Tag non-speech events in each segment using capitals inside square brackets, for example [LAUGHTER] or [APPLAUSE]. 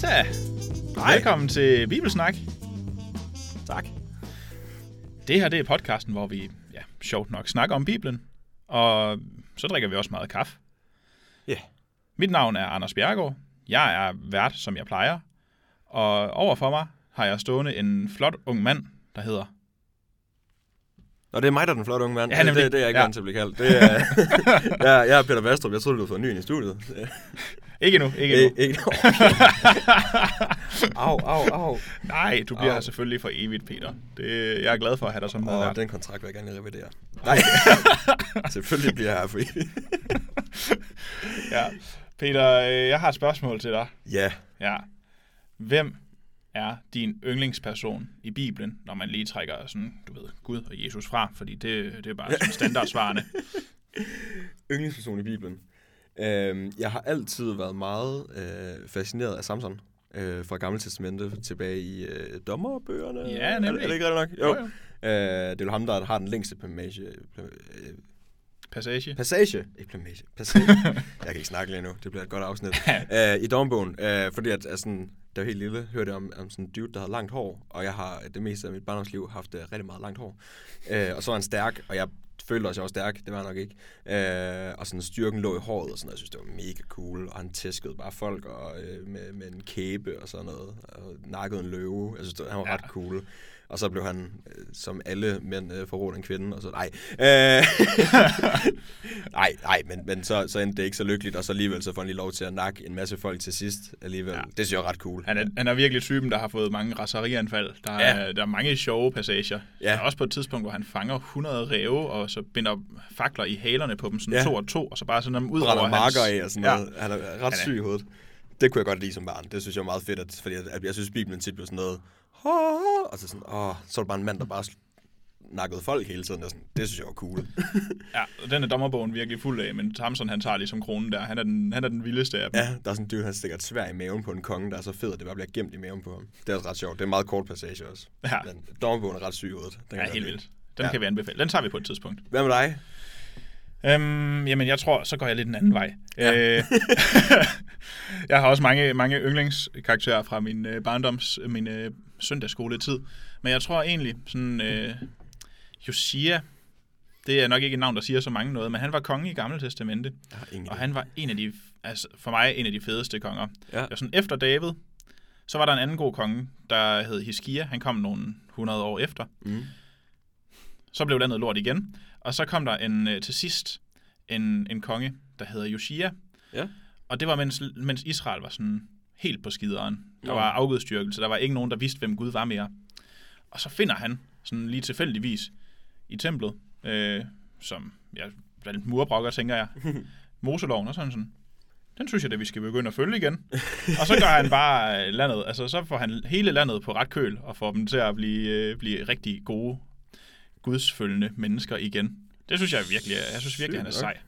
Hejsa! Velkommen til Bibelsnak. Tak. Det her det er podcasten, hvor vi, ja, sjovt nok, snakker om Bibelen. Og så drikker vi også meget kaffe. Ja. Mit navn er Anders Bjergård. Jeg er vært, som jeg plejer. Og overfor mig har jeg stående en flot ung mand, der hedder... Og det er mig, der er den flotte unge mand. Ja, nemlig. det, det er jeg ikke Ja. vant til at blive kaldt. Det er, [LAUGHS] jeg, jeg er Peter Vastrup. Jeg troede, du var fået ny ind i studiet. [LAUGHS] Ikke nu, ikke nu. Ikke, ikke. [LAUGHS] au, au, au. Nej, du bliver Au. selvfølgelig for evigt, Peter. Det, jeg er glad for at have dig som medvært. den kontrakt vil jeg gerne revidere. Nej, [LAUGHS] selvfølgelig bliver jeg her for evigt. [LAUGHS] Ja. Peter, øh, jeg har et spørgsmål til dig. Ja, Ja. Hvem er din yndlingsperson i Bibelen, når man lige trækker sådan, du ved, Gud og Jesus fra? Fordi det, det er bare sådan standardsvarende. yndlingsperson i Bibelen. Øhm, jeg har altid været meget øh, fascineret af Samson øh, fra Gamle Testamente tilbage i øh, dommerbøgerne. Ja, nemlig. Er, er det ikke rigtigt nok? Jo, jo. Øh, det er jo ham, der har den længste plamage, plam, øh, Passage. passage. Ikke plamage. Passage. [LAUGHS] jeg kan ikke snakke lige nu. Det bliver et godt afsnit. øh, I dommerbogen. Øh, fordi at, altså, da jeg var helt lille, hørte jeg om, om sådan en dude, der havde langt hår. Og jeg har det meste af mit barndomsliv haft uh, rigtig meget langt hår. Øh, og så var han stærk, og jeg følte også, jeg var stærk. Det var jeg nok ikke. Øh, og sådan styrken lå i håret og sådan noget. Jeg synes, det var mega cool. Og han tæskede bare folk og, øh, med, med en kæbe og sådan noget. Og nakkede en løve. Jeg synes, det, han var ja. ret cool. Og så blev han, øh, som alle mænd, øh, forrådt en kvinde, og så, nej. Øh, [LAUGHS] nej, nej, men, men så, så endte det ikke så lykkeligt, og så alligevel så får han lige lov til at nakke en masse folk til sidst alligevel. Ja. Det synes jeg er ret cool. Han er, han er virkelig typen, der har fået mange raserianfald. Der er, Ja. der er mange sjove passager. Ja. Der er også på et tidspunkt, hvor han fanger 100 ræve, og så binder fakler i halerne på dem, sådan ja. To og to, og så bare sådan dem ud Brænder over marker hans... af og sådan Ja. noget. Han er ret Han er- syg i hovedet. Det kunne jeg godt lide som barn. Det synes jeg er meget fedt, at, fordi at, at jeg synes, Bibelen tit blev sådan noget, og så sådan, åh, så er der bare en mand, der bare nakkede folk hele tiden. Og sådan, det synes jeg var cool. [LAUGHS] Ja, og den er dommerbogen virkelig fuld af, men Samson han tager ligesom kronen der. Han er den, han er den vildeste af dem. ja, der er sådan en dude, han stikker et svær i maven på en konge, der er så fed, at det bare bliver gemt i maven på ham. Det er også ret sjovt. Det er en meget kort passage også. Ja. Men dommerbogen er ret syg hovedet. Den Ja, jeg helt vildt. Den Ja. kan vi anbefale. Den tager vi på et tidspunkt. Hvad med dig? Øhm, jamen, jeg tror, så går jeg lidt den anden vej. Ja. Øh, [LAUGHS] jeg har også mange, mange yndlingskarakterer fra min øh, barndoms, min øh, søndagsskoletid. Men jeg tror egentlig, sådan, øh, Josia, det er nok ikke et navn, der siger så mange noget, men han var konge i Gamle Testamente, og han var en af de, altså for mig, en af de fedeste konger. Ja. Var sådan, efter David, så var der en anden god konge, der hed Hiskia. Han kom nogle 100 år efter. Mm. Så blev landet lort igen. Og så kom der en, øh, til sidst en, en konge, der hedder Josia. Ja. Og det var, mens, mens Israel var sådan helt på skideren. Der var afgudstyrkelse. Der var ikke nogen, der vidste, hvem Gud var mere. Og så finder han, sådan lige tilfældigvis, i templet, øh, som ja, blandt murbrokker, tænker jeg, [LAUGHS] Moseloven, og sådan sådan, den synes jeg, at vi skal begynde at følge igen. og så gør han bare øh, landet, altså så får han hele landet på ret køl, og får dem til at blive, øh, blive rigtig gode, gudsfølgende mennesker igen. Det synes jeg virkelig, er- jeg synes virkelig, Sygt han er sej.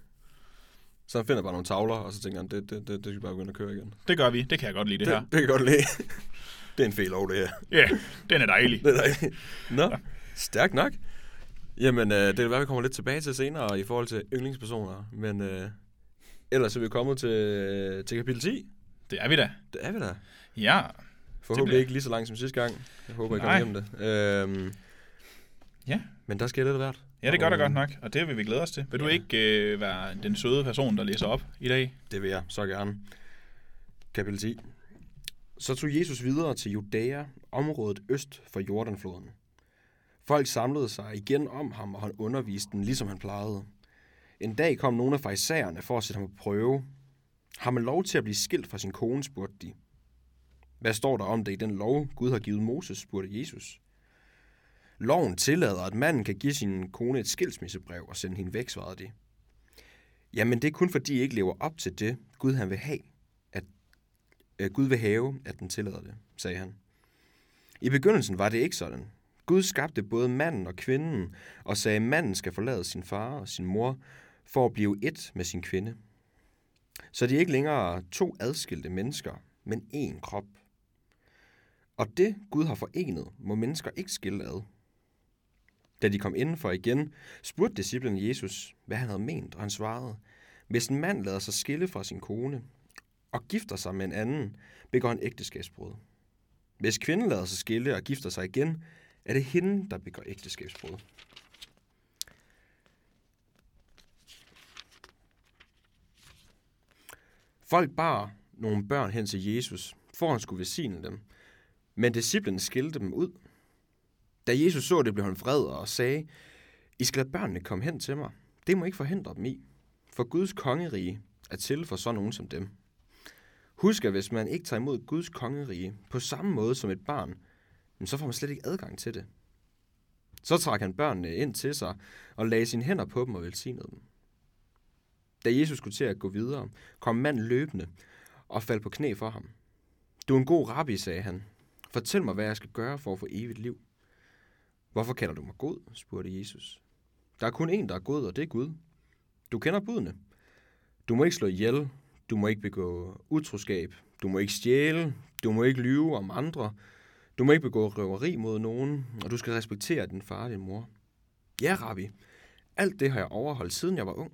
Så han finder bare nogle tavler, og så tænker han, det, det, det, det skal vi bare begynde at køre igen. Det gør vi, det kan jeg godt lide, det, Det, her. det kan jeg godt lide. [LAUGHS] det er en fed lov, det her. Ja, den er dejlig. [LAUGHS] Det er rigtigt. Nå, stærkt nok. Jamen, øh, det er hvad vi kommer lidt tilbage til senere i forhold til yndlingspersoner. Men øh, ellers er vi kommet til, til kapitel 10. Det er vi da. Det er vi da. Ja, Forhåbentlig bliver- ikke lige så langt som sidste gang. Jeg håber, jeg Nej. kommer igennem det. Øhm, Ja. Men der sker lidt af hvert. ja det gør der Og, godt nok, og det vil vi glæde os til. Vil du Ja. ikke øh, være den søde person, der læser op i dag? Det vil jeg så gerne. Kapitel 10. Så tog Jesus videre til Judæa, området øst for Jordanfloden. Folk samlede sig igen om ham, og han underviste dem, ligesom han plejede. En dag kom nogle af farisæerne for at sætte ham på prøve. Har man lov til at blive skilt fra sin kone, spurgte de. Hvad står der om det i den lov, Gud har givet Moses, spurgte Jesus. Loven tillader, at manden kan give sin kone et skilsmissebrev og sende hende væk, svarede de. Jamen, det er kun fordi I ikke lever op til det, Gud han vil have, at øh, Gud vil have, at den tillader det, sagde han. I begyndelsen var det ikke sådan. Gud skabte både manden og kvinden, og sagde, at manden skal forlade sin far og sin mor, for at blive et med sin kvinde. Så de er ikke længere to adskilte mennesker, men én krop. Og det Gud har forenet, må mennesker ikke skille ad. Da de kom indenfor igen, spurgte disciplen Jesus, hvad han havde ment, og han svarede, hvis en mand lader sig skille fra sin kone, og gifter sig med en anden, begår han ægteskabsbrud. Hvis kvinden lader sig skille og gifter sig igen, er det hende, der begår ægteskabsbrud. Folk bar nogle børn hen til Jesus, for han skulle velsigne dem. Men disciplene skilte dem ud. Da Jesus så det, blev han vred og sagde, I skal lade børnene komme hen til mig. Det må ikke forhindre dem i. For Guds kongerige er til for sådan nogen som dem. Husk, at hvis man ikke tager imod Guds kongerige på samme måde som et barn, så får man slet ikke adgang til det. Så trak han børnene ind til sig og lagde sine hænder på dem og velsignede dem. Da Jesus skulle til at gå videre, kom manden løbende og faldt på knæ for ham. Du er en god rabbi, sagde han. Fortæl mig, hvad jeg skal gøre for at få evigt liv. Hvorfor kalder du mig god? spurgte Jesus. Der er kun én, der er god, og det er Gud. Du kender budene. Du må ikke slå ihjel. Du må ikke begå utroskab. Du må ikke stjæle. Du må ikke lyve om andre. Du må ikke begå røveri mod nogen. Og du skal respektere din far og din mor. Ja, rabbi. Alt det har jeg overholdt, siden jeg var ung.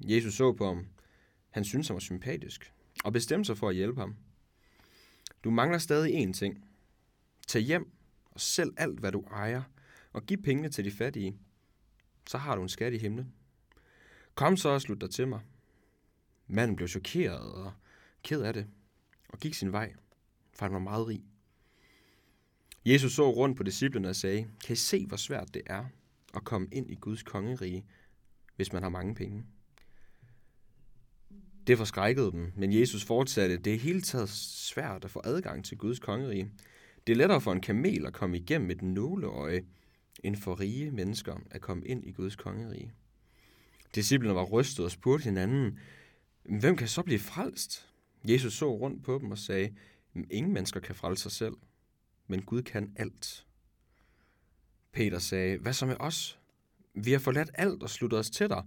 Jesus så på ham. Han syntes, han var sympatisk. Og bestemte sig for at hjælpe ham. Du mangler stadig én ting. Tag hjem og sælg alt, hvad du ejer, og giv pengene til de fattige. Så har du en skat i himlen. Kom så og slut dig til mig. Manden blev chokeret og ked af det, og gik sin vej, for han var meget rig. Jesus så rundt på disciplene og sagde, kan I se, hvor svært det er at komme ind i Guds kongerige, hvis man har mange penge? Det forskrækkede dem, men Jesus fortsatte, det er hele taget svært at få adgang til Guds kongerige. Det er lettere for en kamel at komme igennem et nåleøje, end for rige mennesker at komme ind i Guds kongerige. Disciplerne var rystet og spurgte hinanden, hvem kan så blive frelst? Jesus så rundt på dem og sagde, ingen mennesker kan frelse sig selv, men Gud kan alt. Peter sagde, hvad så med os? Vi har forladt alt og sluttet os til dig.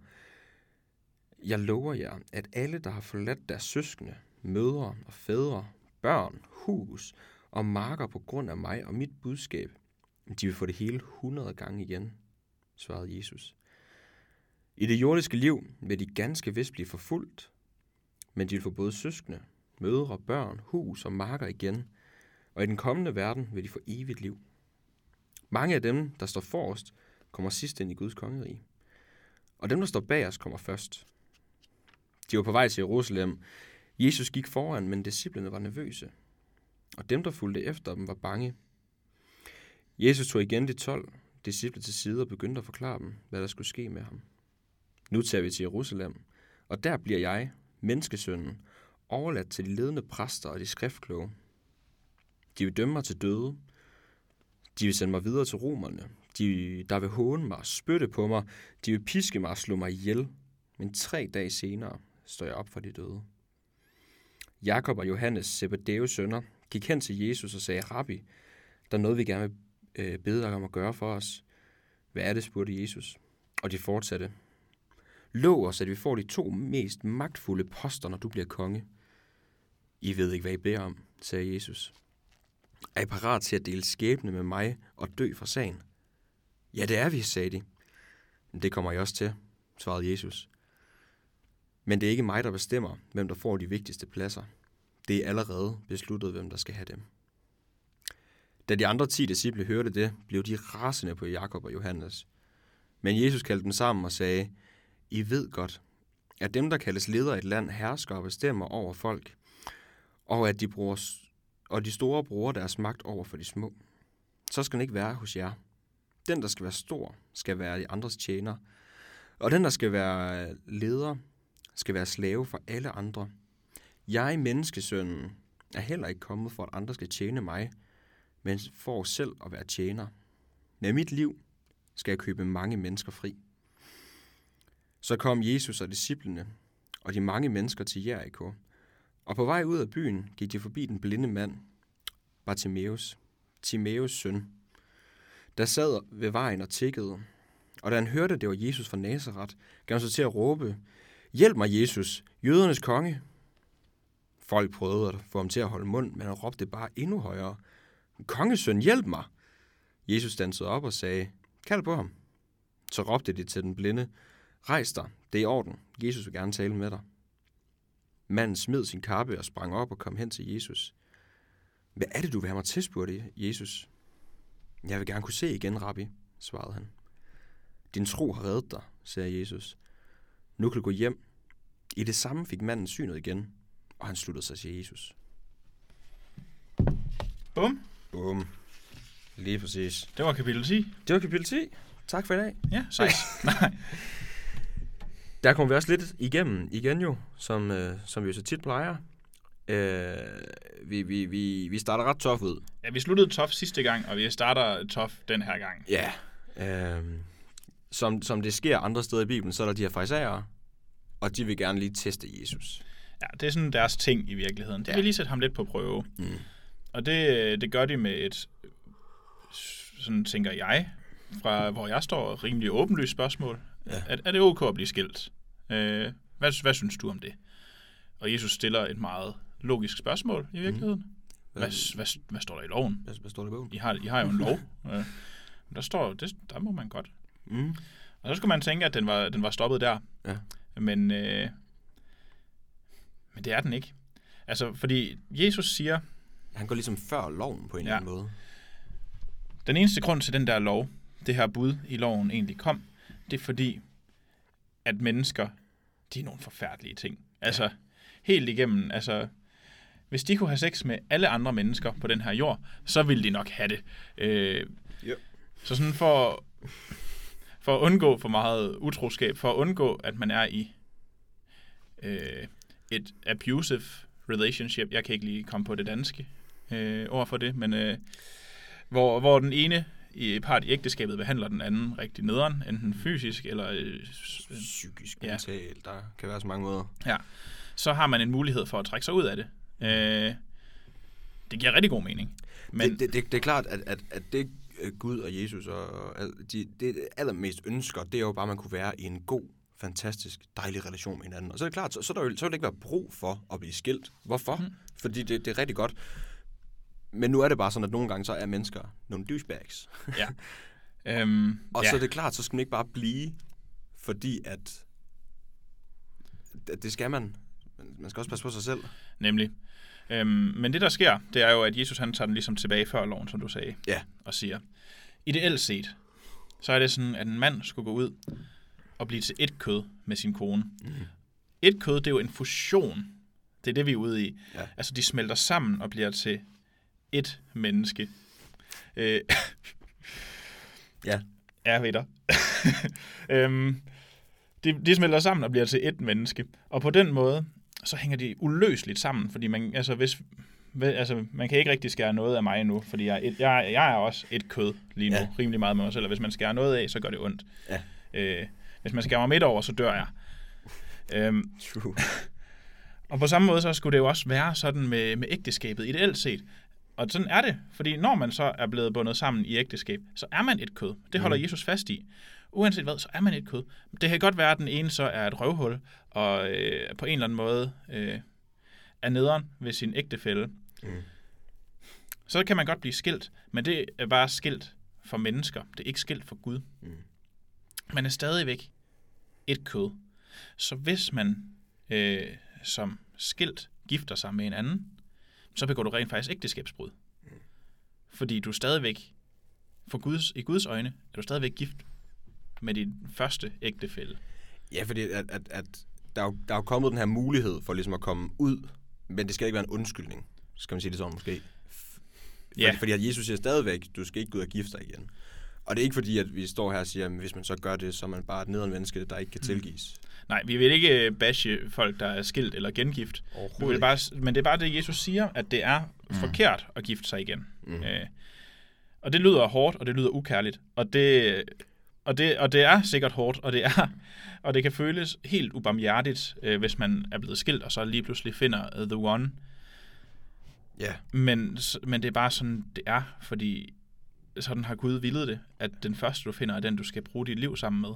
Jeg lover jer, at alle, der har forladt deres søskende, mødre og fædre, børn, hus og marker på grund af mig og mit budskab, de vil få det hele hundrede gange igen, svarede Jesus. I det jordiske liv vil de ganske vist blive forfulgt, men de vil få både søskende, mødre, børn, hus og marker igen, og i den kommende verden vil de få evigt liv. Mange af dem, der står forrest, kommer sidst ind i Guds kongerige, og dem, der står bag os, kommer først. De var på vej til Jerusalem. Jesus gik foran, men disciplene var nervøse, og dem, der fulgte efter dem, var bange. Jesus tog igen de tolv disciple til side og begyndte at forklare dem, hvad der skulle ske med ham. Nu tager vi til Jerusalem, og der bliver jeg, menneskesønnen, overladt til de ledende præster og de skriftkloge. De vil dømme mig til døde. De vil sende mig videre til romerne. De, der vil håne mig, og spytte på mig. De vil piske mig og slå mig ihjel. Men tre dage senere står jeg op for de døde. Jakob og Johannes, Zebedeus sønner, gik hen til Jesus og sagde, Rabbi, der er noget, vi gerne vil øh, bede dig om at gøre for os. Hvad er det, spurgte Jesus. Og de fortsatte. Lov os, at vi får de to mest magtfulde poster, når du bliver konge. I ved ikke, hvad I beder om, sagde Jesus. Er I parat til at dele skæbne med mig og dø for sagen? Ja, det er vi, sagde de. Det kommer I også til, svarede Jesus. Men det er ikke mig, der bestemmer, hvem der får de vigtigste pladser. Det er allerede besluttet, hvem der skal have dem. Da de andre ti disciple hørte det, blev de rasende på Jakob og Johannes. Men Jesus kaldte dem sammen og sagde, I ved godt, at dem, der kaldes ledere i et land, hersker og bestemmer over folk, og at de, bruger, og de store bruger deres magt over for de små. Så skal den ikke være hos jer. Den, der skal være stor, skal være de andres tjener, og den, der skal være leder, skal være slave for alle andre. Jeg, menneskesønnen, er heller ikke kommet for, at andre skal tjene mig, men for selv at være tjener. Med mit liv skal jeg købe mange mennesker fri. Så kom Jesus og disciplene og de mange mennesker til Jericho, og på vej ud af byen gik de forbi den blinde mand, Bartimeus, Timaeus søn, der sad ved vejen og tikkede. Og da han hørte, at det var Jesus fra Nazareth, gav han sig til at råbe, Hjælp mig, Jesus, jødernes konge. Folk prøvede at få ham til at holde mund, men han råbte bare endnu højere. Kongesøn, hjælp mig! Jesus stansede op og sagde, kald på ham. Så råbte de til den blinde, rejs dig, det er i orden, Jesus vil gerne tale med dig. Manden smed sin kappe og sprang op og kom hen til Jesus. Hvad er det, du vil have mig til, spurgte Jesus. Jeg vil gerne kunne se igen, rabbi, svarede han. Din tro har reddet dig, sagde Jesus. Nu kan du gå hjem. I det samme fik manden synet igen, og han sluttede sig til Jesus. Bum. Bum. Lige præcis. Det var kapitel 10. Det var kapitel 10. Tak for i dag. Ja, sejt. Nej. Der kommer vi også lidt igennem igen jo, som, øh, som vi jo så tit plejer. Øh, vi, vi, vi, vi starter ret tof ud. Ja, vi sluttede tof sidste gang, og vi starter tof den her gang. Ja. Øh, som, som det sker andre steder i Bibelen, så er der de her farisæere, og de vil gerne lige teste Jesus. Ja, det er sådan deres ting i virkeligheden. De Ja. vil lige sætte ham lidt på prøve. Mm. Og det, det gør de med et, sådan tænker jeg, fra hvor jeg står, rimelig åbenlyst spørgsmål. Ja. Er, er det ok at blive skilt? Øh, hvad, hvad synes du om det? Og Jesus stiller et meget logisk spørgsmål i virkeligheden. Mm. Hvad, hvad, hvad står der i loven? Hvad, hvad står der i bogen? I har, I har jo en lov. [LAUGHS] øh, der står, det, der må man godt. Mm. Og så skulle man tænke, at den var, den var stoppet der. Ja. Men, øh, men det er den ikke. Altså, fordi Jesus siger, Han går ligesom før loven på en Ja. eller anden måde. den eneste grund til den der lov, det her bud i loven egentlig kom, det er fordi, at mennesker, de er nogle forfærdelige ting. Altså, helt igennem, altså, hvis de kunne have sex med alle andre mennesker på den her jord, så ville de nok have det. Øh, Ja. Så sådan for, for at undgå for meget utroskab, for at undgå, at man er i øh, et abusive relationship, jeg kan ikke lige komme på det danske øh, ord for det, men øh, hvor, hvor den ene i part i ægteskabet behandler den anden rigtig nederen, enten fysisk eller øh, s- Psykisk, Ja. mentalt, der kan være så mange måder. ja, så har man en mulighed for at trække sig ud af det. Øh, det giver rigtig god mening. Men det, det, det, det er klart, at, at, at det øh, Gud og Jesus og, og de, det allermest ønsker, det er jo bare, at man kunne være i en god, fantastisk, dejlig relation med hinanden. Og så er det klart, så, så, er der jo, så vil der ikke være brug for at blive skilt. Hvorfor? Mm. Fordi det, det er rigtig godt. Men nu er det bare sådan, at nogle gange så er mennesker nogle douchebags. ja. [LAUGHS] Øhm, Og ja. så er det klart, så skal man ikke bare blive, fordi at, at det skal man. Man skal også passe på sig selv. Nemlig. Øhm, men det, der sker, det er jo, at Jesus han tager den ligesom tilbage før loven, som du sagde, Ja. og siger, ideelt set, så er det sådan, at en mand skulle gå ud og blive til et kød med sin kone. Mm. Et kød, det er jo en fusion. Det er det, vi er ude i. Ja. Altså, de smelter sammen og bliver til et menneske. Øh, [LAUGHS] Ja. Ja, ved dig. [LAUGHS] øhm, de, de smelter sammen og bliver til et menneske. Og på den måde, så hænger de uløseligt sammen, fordi man, altså, hvis, altså, man kan ikke rigtig skære noget af mig nu, fordi jeg, et, jeg, jeg er også et kød lige nu, ja. rimelig meget med mig selv, og hvis man skærer noget af, så gør det ondt. Ja. Øh, hvis man skærer mig midt over, så dør jeg. Øhm, True. [LAUGHS] og på samme måde, så skulle det jo også være sådan med, med ægteskabet, ideelt set. Og sådan er det, fordi når man så er blevet bundet sammen i ægteskab, så er man et kød. Det holder Mhm. Jesus fast i. Uanset hvad, så er man et kød. Det kan godt være, at den ene så er et røvhul, og øh, på en eller anden måde øh, er nederen ved sin ægtefælle. Mm. Så kan man godt blive skilt, men det er bare skilt for mennesker. Det er ikke skilt for Gud. Mm. Man er stadigvæk et kød. Så hvis man øh, som skilt gifter sig med en anden, så begår du rent faktisk ægteskabsbrud. Fordi du er stadigvæk, for Guds, i Guds øjne, er du stadigvæk gift med din første ægtefælle. Ja, fordi at, at, at der, er jo, der er jo kommet den her mulighed for ligesom at komme ud, men det skal ikke være en undskyldning, skal man sige det sådan måske. Fordi, Ja. fordi at Jesus siger stadigvæk, du skal ikke gå ud og gifte dig igen. Og det er ikke fordi, at vi står her og siger, at hvis man så gør det, så er man bare et nederen menneske, der ikke kan tilgives. Nej, vi vil ikke øh, bashe folk, der er skilt eller gengift. Vi vil bare, men det er bare det, Jesus siger, at det er mm. forkert at gifte sig igen. Mm. Øh, og det lyder hårdt, og det lyder ukærligt. Og det, og det, og det er sikkert hårdt, og det er og det kan føles helt ubarmhjertigt, øh, hvis man er blevet skilt, og så lige pludselig finder uh, the one. Ja, Men, s- men det er bare sådan, det er, fordi sådan har Gud villet det, at den første, du finder, er den, du skal bruge dit liv sammen med.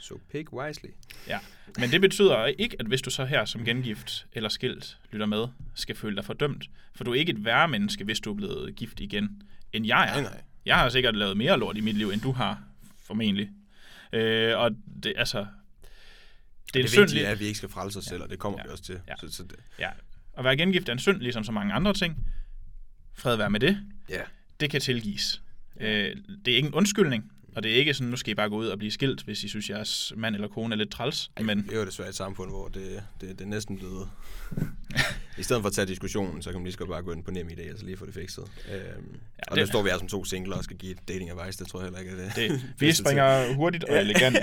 so pick wisely. Ja, men det betyder ikke, at hvis du så her som gengift eller skilt lytter med, skal føle dig fordømt. For du er ikke et værre menneske, hvis du er blevet gift igen, end jeg er. Nej, nej. Jeg har sikkert lavet mere lort i mit liv, end du har, formentlig. Øh, og det, altså, det det er det synd, vigtige er, at vi ikke skal frelse os selv, og det kommer Ja. vi også til. Ja. Så, så det, ja, at være gengift er en synd, ligesom så mange andre ting. Fred være med det. ja. Det kan tilgives. Øh, det er ikke en undskyldning, og det er ikke sådan, nu skal I bare gå ud og blive skilt, hvis I synes, jeres mand eller kone er lidt træls. Men Det er jo desværre et samfund, hvor det, det, det er næsten blevet... I stedet for at tage diskussionen, så kan man lige så bare gå ind på nem idé, og så lige få det fikset. Øhm, ja, og det- nu står vi her som to singler og skal give dating advice, det tror jeg heller ikke, at det, det, vi springer hurtigt og elegant.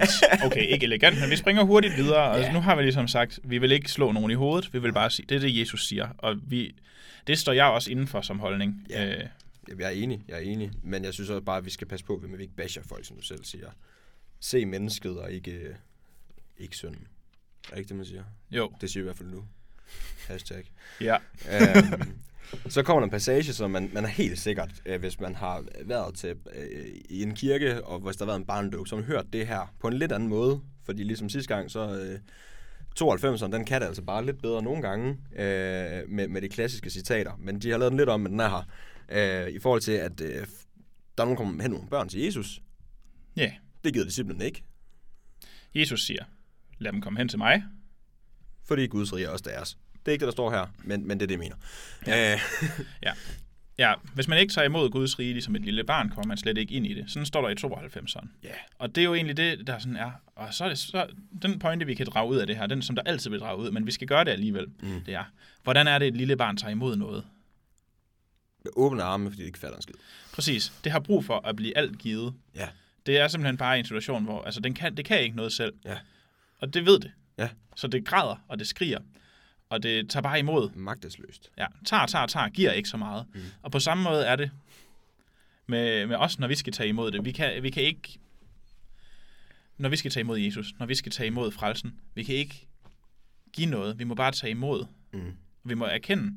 Okay, ikke elegant, men vi springer hurtigt videre. Og Ja. nu har vi ligesom sagt, vi vil ikke slå nogen i hovedet. Vi vil bare sige, det er det, Jesus siger. Og vi, det står jeg også inden for som holdning. Ja. Øh. Jeg er enig, jeg er enig. Men jeg synes også bare, at vi skal passe på, at vi ikke basher folk, som du selv siger. Se mennesket og ikke, ikke synden. Er det ikke det, man siger? jo, Det siger vi i hvert fald nu. Hashtag. ja. øhm, så kommer der en passage, som man, man er helt sikkert, øh, hvis man har været til øh, i en kirke, og hvis der har været en barndåb, så har man hørt det her på en lidt anden måde. Fordi ligesom sidste gang, så øh, 92'eren, den kan det altså bare lidt bedre nogle gange øh, med, med de klassiske citater. Men de har lavet den lidt om, men den er her. Øh, I forhold til, at øh, der er nogen, der kommer hen nogle børn til Jesus. Ja. Det gider disciplen ikke, Jesus siger, lad dem komme hen til mig. fordi Guds rige er også deres. Det er ikke det, der står her, men, men det er det, jeg mener. Ja. Øh, Ja, hvis man ikke tager imod Guds rige ligesom et lille barn, kommer man slet ikke ind i det. Sådan står der i 92'eren. ja. Og det er jo egentlig det, der sådan er. Og så er det så, den pointe, vi kan drage ud af det her, den som der altid vil drage ud, men vi skal gøre det alligevel, Mm. det er, hvordan er det, et lille barn tager imod noget? Med åbne arme, fordi det ikke fatter en skid. Præcis. Det har brug for at blive alt givet. Ja. Det er simpelthen bare en situation, hvor altså, den kan, det kan ikke noget selv. Ja. Og det ved det. Ja. Så det græder, og det skriger. Og det tager bare imod. Magtesløst. Ja, tager, tager, tager, giver ikke så meget. Mm. Og på samme måde er det med, med os, når vi skal tage imod det. Vi kan, vi kan ikke, når vi skal tage imod Jesus, når vi skal tage imod frelsen, vi kan ikke give noget. Vi må bare tage imod. Mm. Vi må erkende,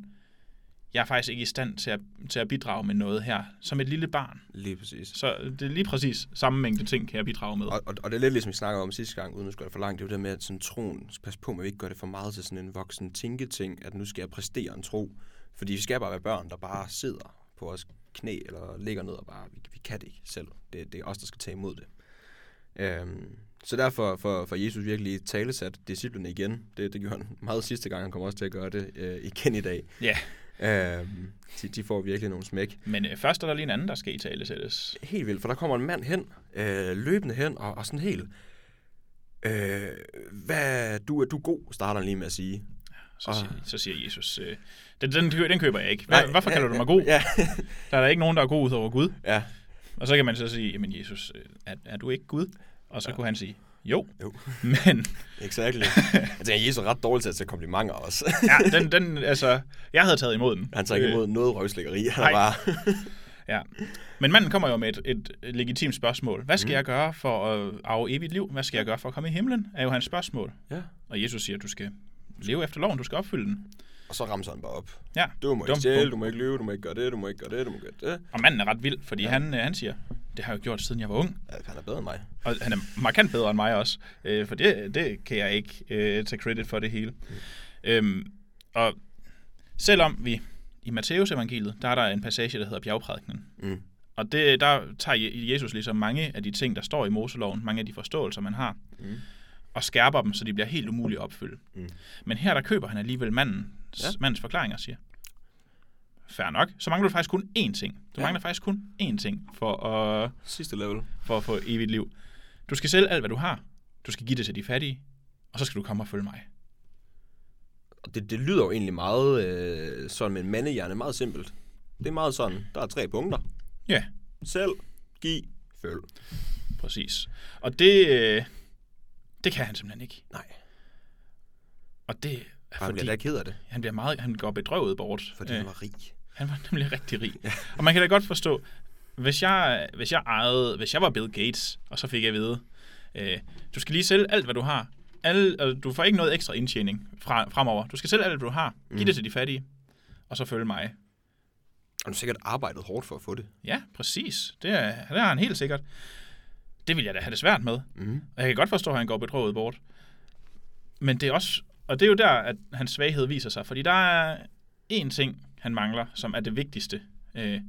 jeg er faktisk ikke i stand til at, til at bidrage med noget her, som et lille barn. Lige præcis. Så det er lige præcis samme mængde ting, kan jeg bidrage med. Og, og, og det er lidt ligesom vi snakkede om sidste gang, uden at skulle det for langt, det er jo det med, at sådan troen, passe på, at vi ikke gør det for meget til sådan en voksen tænketing, at nu skal jeg præstere en tro. Fordi vi skal bare være børn, der bare sidder på vores knæ, eller ligger ned og bare, vi, vi kan det ikke selv. Det, det er os, der skal tage imod det. Øhm, så derfor for, for Jesus virkelig talesat disciplene igen. Det, det gjorde han meget sidste gang, han kommer også til at gøre det øh, igen i dag. Ja. Øhm, de, de får virkelig nogle smæk. Men øh, først er der lige en anden, der skal i tale sættes. Helt vildt, for der kommer en mand hen, øh, løbende hen, og, og sådan helt... Øh, hvad, du, er du er god, starter han lige med at sige. Så, Og- siger, så siger Jesus, øh, den, den, den køber jeg ikke. Hvad, hvorfor kalder du mig god? Ja, [LAUGHS] Der er der ikke nogen, der er god ud over Gud. ja. Og så kan man så sige, jamen Jesus, øh, er, er du ikke Gud? Og så ja. kunne han sige, jo. Jo. [LAUGHS] Men exakt. Tænker, Jesus er ret dårlig til at tage komplimenter også. ja, [LAUGHS] den, den, altså, jeg havde taget imod den. Han tager ikke Øh, imod noget røvslækkeri. Han bare... [LAUGHS] Ja. Men manden kommer jo med et, et, et legitimt spørgsmål. Hvad skal mm. jeg gøre for at arve evigt liv? Hvad skal jeg gøre for at komme i himlen? Er jo hans spørgsmål. Ja. Og Jesus siger, at du skal leve efter loven, du skal opfylde den. Og så ramser han bare op. Ja. Du må ikke stjæle, du må ikke lyve, du må ikke gøre det, du må ikke gøre det, du må gøre det. Og manden er ret vild, fordi ja. han, øh, han siger, det har jeg jo gjort, siden jeg var ung. Ja, han er bedre end mig. Og han er markant bedre end mig også, øh, for det, det kan jeg ikke øh, tage credit for det hele. Mm. Øhm, og selvom vi i Matteus evangeliet, der er der en passage, der hedder bjergprædikenen. Mm. Og det, der tager Je- Jesus ligesom mange af de ting, der står i Moseloven, mange af de forståelser, man har, Mm. Og skærper dem, så de bliver helt umulige at opfylde. Mm. Men her der køber han alligevel mandens, Ja. mandens forklaring og siger, fair nok, så mangler du faktisk kun én ting. Du Ja. mangler faktisk kun én ting for at, Sidste level. for at få evigt liv. Du skal sælge alt, hvad du har. Du skal give det til de fattige, og så skal du komme og følge mig. Og det, det lyder jo egentlig meget øh, sådan med en mandehjerne, meget simpelt. Det er meget sådan, der er tre punkter. Ja, Selv, giv, følg. præcis. Og det, øh, det kan han simpelthen ikke. Nej, Og det er han fordi, bliver da ked af det, han bliver meget, han går bedrøvet bort. fordi Øh, han var rig. Han var nemlig rigtig rig. [LAUGHS] Ja. Og man kan da godt forstå, hvis jeg, hvis jeg ejede, hvis jeg var Bill Gates, og så fik jeg at vide, øh, du skal lige sælge alt, hvad du har. Alle, altså, du får ikke noget ekstra indtjening fra, fremover. Du skal sælge alt, hvad du har. Giv Mm. det til de fattige, og så følge mig. Og du har sikkert arbejdet hårdt for at få det. Ja, præcis. Det, er, det har han helt sikkert. Det vil jeg da have det svært med. Mm. Og jeg kan godt forstå, at han går bedrøvet bort. Men det er også, og det er jo der, at hans svaghed viser sig. Fordi der er én ting, han mangler, som er det vigtigste. Øh,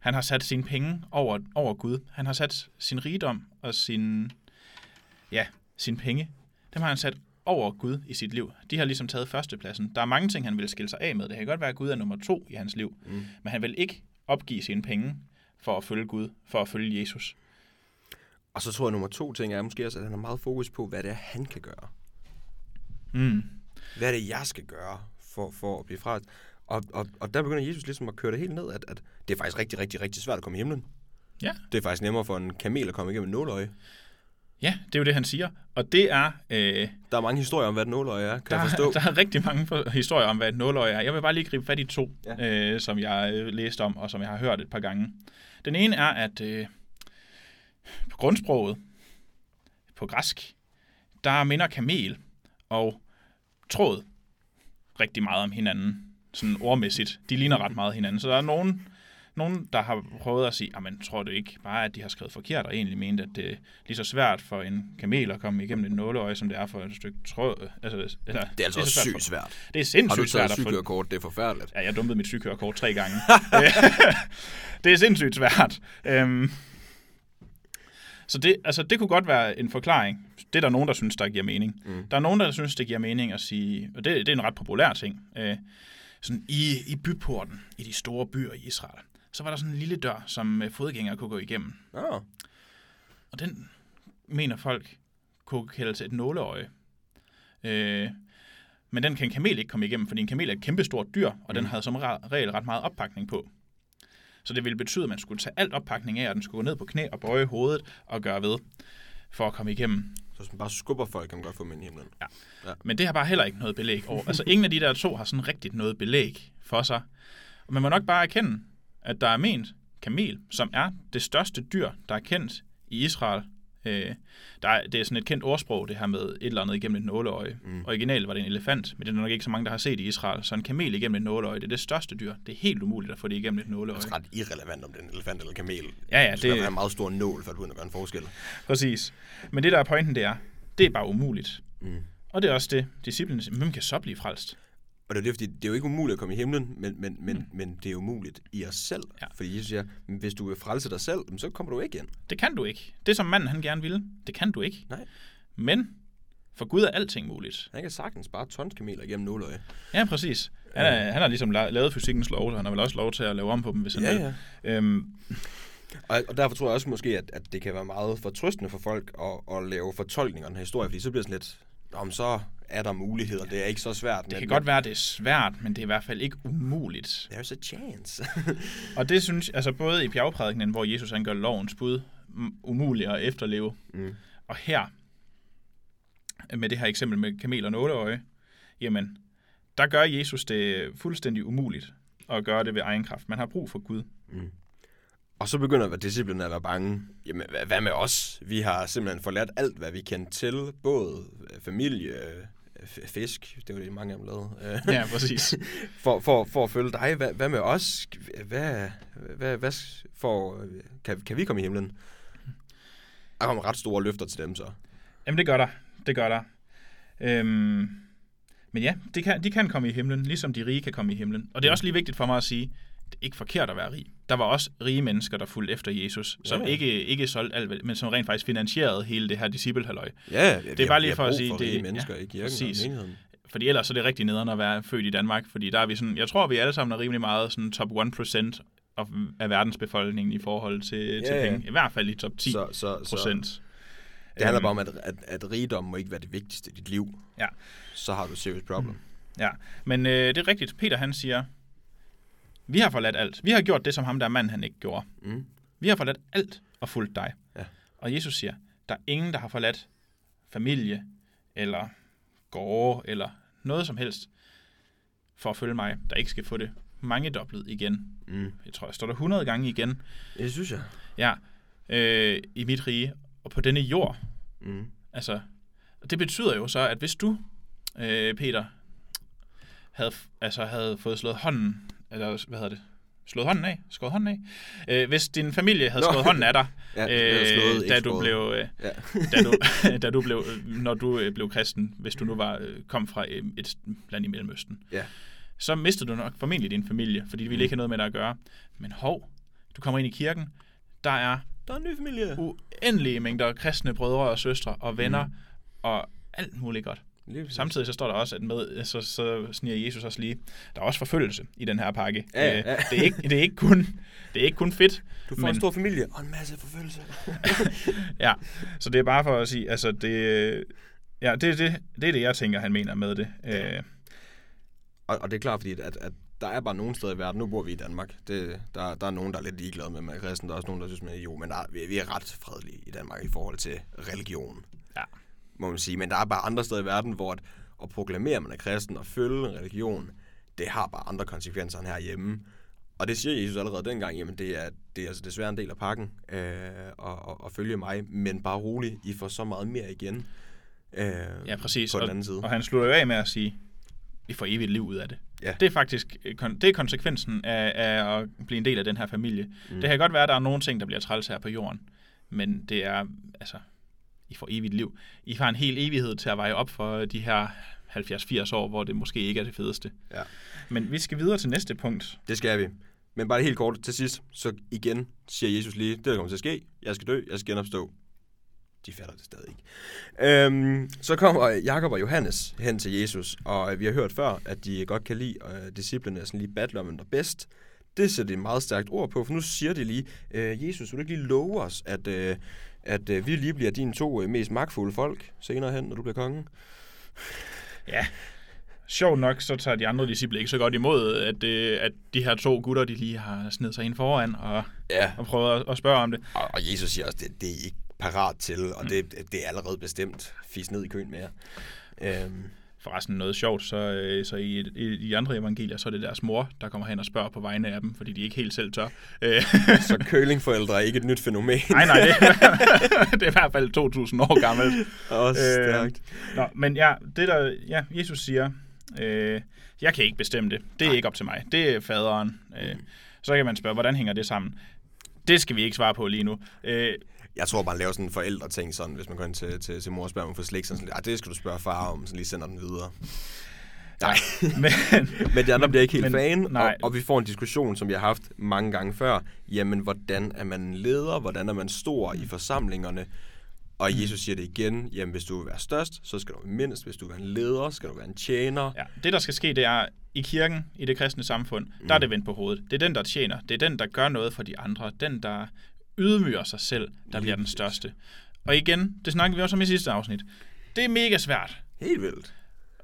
han har sat sine penge over, over Gud. Han har sat sin rigdom og sin, ja, sine penge, dem har han sat over Gud i sit liv. De har ligesom taget førstepladsen. Der er mange ting, han vil skille sig af med. Det kan godt være, at Gud er nummer to i hans liv. Mm. Men han vil ikke opgive sine penge for at følge Gud, for at følge Jesus. Og så tror jeg, at nummer to ting er måske også, at han har meget fokus på, hvad det er, han kan gøre. Mm. Hvad er det, jeg skal gøre for, for at blive frelst? Og, og, og der begynder Jesus ligesom at køre det helt ned, at, at det er faktisk rigtig, rigtig, rigtig svært at komme i himlen. Ja. Det er faktisk nemmere for en kamel at komme igennem nåløje. Ja, det er jo det, han siger. Og det er... Øh, Der er mange historier om, hvad et nåløje er, kan der, jeg forstå. der er rigtig mange for- historier om, hvad et nåløje er. Jeg vil bare lige gribe fat i to, Ja. ja. øh, som jeg øh, læste om, og som jeg har hørt et par gange. Den ene er, at øh, på grundsproget, på græsk, der minder kamel og tråd rigtig meget om hinanden, sådan ordmæssigt. De ligner ret meget hinanden. Så der er nogen, nogen der har prøvet at sige, men tror du ikke bare, at de har skrevet forkert, og egentlig mente, at det er lige så svært for en kamel at komme igennem et nåleøje, som det er for et stykke tråd. Altså, eller, Det er altså også svært sygt for- svært. Det er Har sindssygt du svært at sygekørekort? Det er forfærdeligt. Ja, jeg dumpede mit sygekørekort tre gange. [LAUGHS] [LAUGHS] det er sindssygt svært. Øhm, så det, altså, det kunne godt være en forklaring. Det er der nogen, der synes, der giver mening. Mm. Der er nogen, der synes, det giver mening at sige, og det, det er en ret populær ting, øh, sådan i, i byporten, i de store byer i Israel, så var der sådan en lille dør, som øh, fodgængere kunne gå igennem. Nå, Og den mener folk kunne kaldes et nåleøje. Øh, men den kan en kamel ikke komme igennem, fordi en kamel er et kæmpestort dyr, og mm. den havde som re- regel ret meget oppakning på. Så det ville betyde, at man skulle tage alt oppakning af, og den skulle gå ned på knæ og bøje hovedet og gøre ved for at komme igennem. så hvis man bare skubber folk, kan man godt få dem ind i himlen. Men det har bare heller ikke noget belæg over. Altså ingen af de der to har sådan rigtigt noget belæg for sig. Og man må nok bare erkende, at der er ment kamel, som er det største dyr, der er kendt i Israel. Øh, der er, det er sådan et kendt ordsprog, det her med et eller andet igennem et nåleøje. Mm. Originalt var det en elefant, men det er nok ikke så mange, der har set i Israel. Så en kamel igennem et nåleøje, det er det største dyr. Det er helt umuligt at få det igennem et nåleøje. Det er ret irrelevant, om det er en elefant eller en kamel. Ja, ja, Det skal være en meget stor nål, for at at gøre en forskel. præcis. Men det, der er pointen, det er, det er bare umuligt. Mm. Og det er også det, disciplinen hvem kan så blive frelst? Og det er fordi det er jo ikke umuligt at komme i himlen, men, men, men, mm. men det er umuligt i os selv. Ja. Fordi Jesus siger, "Men hvis du vil frelse dig selv, så kommer du ikke ind. Det kan du ikke. Det, som manden han gerne ville, det kan du ikke. Nej. Men for Gud er alting muligt. Han kan sagtens bare tonskameler igennem nåløje. Ja, præcis. Han, er, han har ligesom la- lavet fysikkens lov, så han har vel også lov til at lave om på dem, hvis han Ja, vil. ja. Øhm, Og, og derfor tror jeg også måske, at, at det kan være meget fortrøstende for folk at, at lave fortolkninger af den her historie, fordi så bliver det sådan lidt, om så er der muligheder, det er ikke så svært. det kan godt være, det er svært, men det er i hvert fald ikke umuligt. There's a chance. Og det synes altså både i bjergprædikenen, hvor Jesus han gør lovens bud mm, umuligt at efterleve, mm. og her, med det her eksempel med kamel og nåleøje, jamen, der gør Jesus det fuldstændig umuligt at gøre det ved egen kraft. Man har brug for Gud. Og så begynder disciplinen at være bange. Jamen, hvad, med os? Vi har simpelthen forladt alt, hvad vi kendte til. Både øh, familie, øh, fisk, det var det, mange af dem lavede. øh, Ja, præcis. [LAUGHS] for, for, for at følge dig. Hvad, hvad med os? Hvad, hvad, hvad for, kan, kan vi komme i himlen? Der kommer ret store løfter til dem så. Jamen, det gør der. Det gør der. Øhm, men ja, det kan, de kan komme i himlen, ligesom de rige kan komme i himlen. Og det er også lige vigtigt for mig at sige, det er ikke forkert at være rig. Der var også rige mennesker, der fulgte efter Jesus, som Ja. ikke, ikke solgte alt, men som rent faktisk finansierede hele det her disciplehalløj. Ja, Det er bare lige for at sige, det, det- mennesker ja, i kirken præcis. og menigheden. Fordi ellers er det rigtig nederen at være født i Danmark, fordi der er vi sådan, jeg tror, vi alle sammen er rimelig meget sådan top 1% af, af verdens befolkning i forhold til, ja, til penge. I hvert fald i top 10 Så, så, så procent. det handler Øhm, bare om, at, at, at rigdom må ikke være det vigtigste i dit liv. Ja. Så har du et serious problem. Ja, men øh, det er rigtigt. Peter han siger, vi har forladt alt. Vi har gjort det, som ham der mand han ikke gjorde. Mm. Vi har forladt alt og fulgt dig. Ja. Og Jesus siger, der er ingen, der har forladt familie, eller gårde, eller noget som helst, for at følge mig, der ikke skal få det mange dobbelt igen. Mm. Jeg tror, jeg står der 100 gange igen. Det synes jeg. Ja, øh, i mit rige, og på denne jord. Mm. Altså, det betyder jo så, at hvis du, øh, Peter, havde, altså havde fået slået hånden, eller hvad hedder det, slået hånden af, skåret hånden af, øh, hvis din familie havde Nå. skåret hånden af dig, [LAUGHS] Ja, slået, øh, [LAUGHS] [LAUGHS] da du blev, øh, Ja. da du, da du blev, når du øh, blev kristen, hvis du nu var øh, kom fra øh, et land i Mellemøsten, Ja. så mistede du nok formentlig din familie, fordi de ville ikke have noget med dig at gøre. Men hov, du kommer ind i kirken, der er Der er en ny familie. uendelige mængder kristne brødre og søstre og venner, mm. og alt muligt godt. Lige. Samtidig så står der også, at med, så, så sniger Jesus også lige, der er også forfølgelse i den her pakke. Ja, Øh, ja. Det, er ikke, det, er ikke kun, det er ikke kun fedt, Du får men- en stor familie og en masse forfølgelse. [LAUGHS] ja. Så det er bare for at sige, altså det, ja, det, det, det er det, jeg tænker, han mener med det. Øh, Og, og det er klart, fordi at, at der er bare nogle steder i verden, nu bor vi i Danmark, det, der, der er nogen, der er lidt ligeglade med, at er kristen, der er også nogen, der synes, er jo, men der, er- vi, vi er ret fredelige i Danmark i forhold til religion, ja. Må man sige. Men der er bare andre steder i verden, hvor at, at proklamere, at man er kristen og følge en religion, det har bare andre konsekvenser end herhjemme. Og det siger Jesus allerede dengang, jamen det er, det er altså desværre en del af pakken øh, at, at, at følge mig, men bare rolig, I får så meget mere igen. Øh, Ja, præcis. På den og, anden side. og han slutter jo af med at sige, vi får evigt liv ud af det. Ja. Det er faktisk øh, det er konsekvensen af, af at blive en del af den her familie. Mm. Det kan godt være, at der er nogle ting, der bliver træls her på jorden, men det er, altså, I får evigt liv. I har en hel evighed til at veje op for de her 70-80 år, hvor det måske ikke er det fedeste. Ja. Men vi skal videre til næste punkt. Det skal vi. Men bare helt kort til sidst, så igen siger Jesus lige, det der kommer til at ske, jeg skal dø, jeg skal genopstå. De fatter det stadig ikke. Øhm, så kommer Jakob og Johannes hen til Jesus, og vi har hørt før, at de godt kan lide øh, disciplene, sådan lige battler om, der er bedst. Det sætter de et meget stærkt ord på, for nu siger de lige, øh, Jesus, vil du ikke lige love os, at, øh, at øh, vi lige bliver dine to øh, mest magtfulde folk senere hen, når du bliver konge? Ja, sjovt nok, så tager de andre disciple ikke så godt imod, at, det, at de her to gutter, de lige har snedet sig ind foran og, Ja. og prøvet at, at spørge om det. Og, og Jesus siger også, det, det er I ikke parat til, og det, det er allerede bestemt. Fis ned i køen med jer. Øhm, Forresten noget sjovt, så, øh, så i, i, i andre evangelier, så er det deres mor, der kommer hen og spørger på vegne af dem, fordi de ikke helt selv tør. Øh, så kølingforældre er ikke et nyt fænomen. [LAUGHS] nej, nej, det, er- [LAUGHS] det er i hvert fald 2.000 år gammelt. Også Øh, stærkt. Nå, men ja, det der, ja, Jesus siger, øh, jeg kan ikke bestemme det. Det er ikke op til mig. Det er faderen. Øh, så kan man spørge, hvordan hænger det sammen? Det skal vi ikke svare på lige nu. Øh, Jeg tror, man laver sådan en forældreting, sådan, hvis man går ind til, til, til mor og spørger om for slik, sådan, sådan, "Ah, det skal du spørge far om, så lige sender den videre. Nej, [LAUGHS] men, men de andre bliver ikke helt Men- fan, nej. og, og vi får en diskussion, som vi har haft mange gange før. Jamen, hvordan er man leder? Hvordan er man stor i forsamlingerne? Og Jesus siger det igen, jamen hvis du vil være størst, så skal du være mindst. Hvis du vil være en leder, skal du være en tjener. Ja, det der skal ske, det er, i kirken, i det kristne samfund, der er det vendt på hovedet. Det er den, der tjener. Det er den, der gør noget for de andre. Den, der ydmyger sig selv, der bliver den største. Og igen, det snakkede vi også om i sidste afsnit. Det er mega svært. Helt vildt.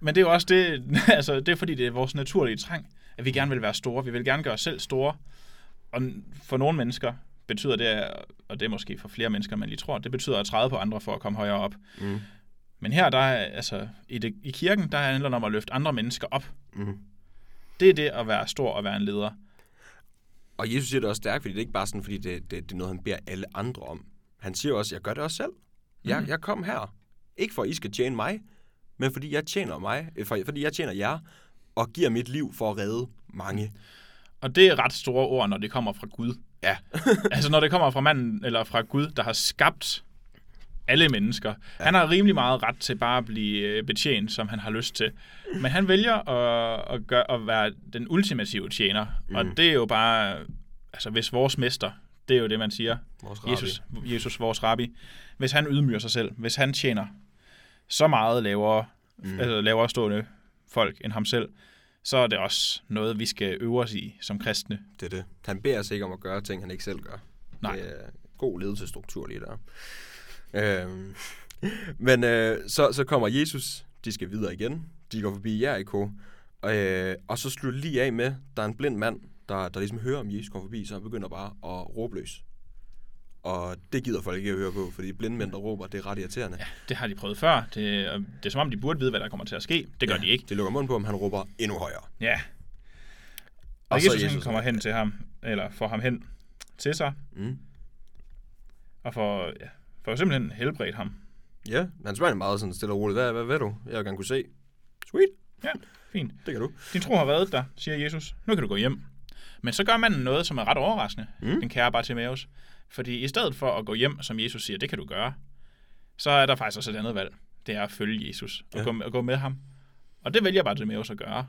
Men det er jo også det, [LAUGHS] altså det er fordi, det er vores naturlige trang, at vi gerne vil være store. Vi vil gerne gøre os selv store. Og for nogle mennesker betyder det, og det er måske for flere mennesker, man lige tror, det betyder at træde på andre for at komme højere op. Mm. Men her, der er, altså, i, det, i kirken, der handler det om at løfte andre mennesker op. Mm. Det er det at være stor og være en leder. Og Jesus siger det også stærkt, fordi det er ikke bare sådan, fordi det, det, det er noget, han beder alle andre om. Han siger også, jeg gør det også selv. Jeg, Mhm. jeg kom her. Ikke for, at I skal tjene mig, men fordi jeg tjener mig, øh, for, fordi jeg tjener jer, og giver mit liv for at redde mange. Og det er ret store ord, når det kommer fra Gud. Ja. [LAUGHS] altså når det kommer fra manden, eller fra Gud, der har skabt alle mennesker. Ja. Han har rimelig meget ret til bare at blive øh, betjent, som han har lyst til. Men han vælger at, at, gøre, at være den ultimative tjener. Mm. Og det er jo bare, altså hvis vores mester, det er jo det, man siger, Vores rabbi. Jesus, Jesus, vores rabbi, hvis han ydmyger sig selv, hvis han tjener så meget lavere, mm. altså lavere stående folk end ham selv, så er det også noget, vi skal øve os i som kristne. Det er det. Han beder os ikke om at gøre ting, han ikke selv gør. Nej. Det er god ledelsesstruktur lige der. Øhm. [LAUGHS] Men øh, så, så kommer Jesus, de skal videre igen. De går forbi Jericho. Øh, og så slutter lige af med, der er en blind mand, der, der ligesom hører om Jesus går forbi, så han begynder bare at råbe løs. Og det gider folk ikke at høre på, fordi blinde mænd, der råber, det er ret irriterende. Ja, Det har de prøvet før. Det, og det er som om, de burde vide, hvad der kommer til at ske. Det gør ja. de ikke. Det lukker munden på, om han råber endnu højere. Ja. Og, Og og så Jesus, Jesus Jesus- kommer hen til ham, eller får ham hen til sig, Mm. og får, ja, får simpelthen helbredt ham. Ja, han spørger meget sådan stille og roligt. Hvad, hvad, hvad du? Jeg vil gerne kunne se. Sweet, Ja, fint. det kan du. Din tro har været der, siger Jesus. Nu kan du gå hjem. Men så gør manden noget, som er ret overraskende, mm. den kære Bartimaeus. Fordi i stedet for at gå hjem, som Jesus siger, det kan du gøre, så er der faktisk også et andet valg. Det er at følge Jesus og, Ja. gå, med, og gå med ham. Og det vælger Bartimaeus at gøre.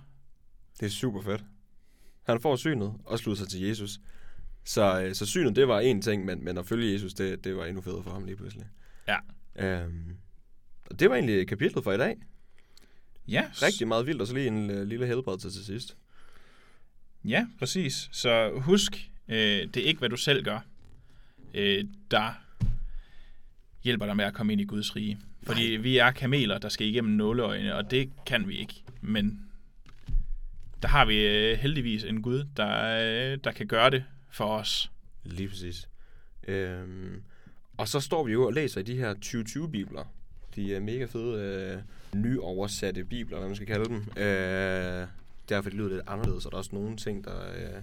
Det er super fedt. Han får synet og slutter sig til Jesus. Så, øh, så synet, det var en ting, men, men at følge Jesus, det, det var endnu federe for ham lige pludselig. Ja. Øhm, Så det var egentlig kapitlet for i dag. Ja, Rigtig meget vildt, og så lige en øh, lille helbredelse til sidst. Ja, præcis. Så husk, øh, det er ikke, hvad du selv gør, øh, der hjælper dig med at komme ind i Guds rige. Fordi vi er kameler, der skal igennem nåleøjne, og det kan vi ikke. Men der har vi øh, heldigvis en Gud, der, øh, der kan gøre det for os. Lige præcis. Øhm, og så står vi jo og læser i de her 2020-bibler. De er mega fede, øh, nyoversatte bibler, hvad man skal kalde dem. Øh, derfor det lyder lidt anderledes, og der er også nogle ting, der... Øh,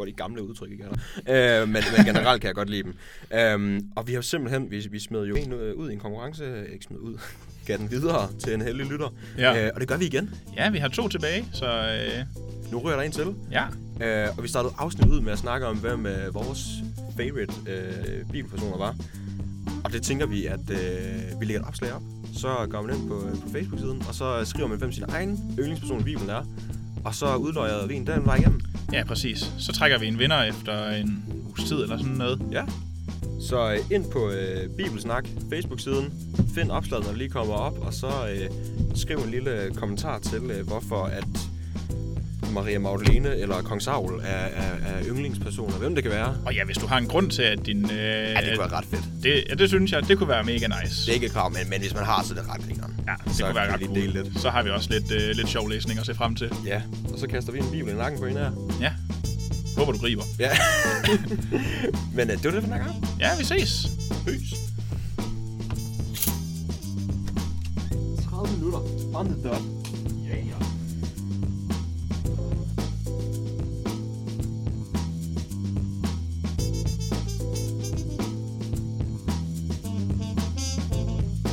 hvor de gamle udtryk ikke er der. Øh, men, men generelt kan jeg godt lide dem. Øhm, og vi har simpelthen, vi, vi smed jo en øh, ud i en konkurrence, ikke smed ud, [LAUGHS] gav den videre til en heldig lytter. Ja. Øh, og det gør vi igen. Ja, vi har to tilbage, så øh, Nu rører der en til. ja. Øh, og vi startede afsnit ud med at snakke om, hvem øh, vores favorite øh, bibelpersoner var. Og det tænker vi, at øh, vi lægger et opslag op. Så går man ind på, på Facebook-siden, og så skriver man, hvem sin egen yndlingsperson i Bibelen er. Og så udløjer vi en den vej igennem. Ja, præcis. Så trækker vi en vinder efter en uges tid eller sådan noget. Ja. Så øh, ind på øh, Bibelsnak Facebook-siden, find opslaget, når det lige kommer op, og så øh, skriv en lille kommentar til, øh, hvorfor at Maria Magdalene eller Kong Saul er, er, er yndlingspersoner. Hvem det kan være. Og ja, hvis du har en grund til, at din... Øh, Ja, det kunne være ret fedt. det, ja, det synes jeg, det kunne være mega nice. Det er ikke et krav, men, men hvis man har, så er det ret grineren. Ja, det Så kunne være ret vi cool. lige dele lidt. Så har vi også lidt, øh, lidt sjov læsning at se frem til. Ja, og så kaster vi en bibel i nakken på en her. Ja. Håber, du griber. Ja. [LAUGHS] men øh, det var det for den her gang. Ja, vi ses. Peace. 30 minutter on the dot.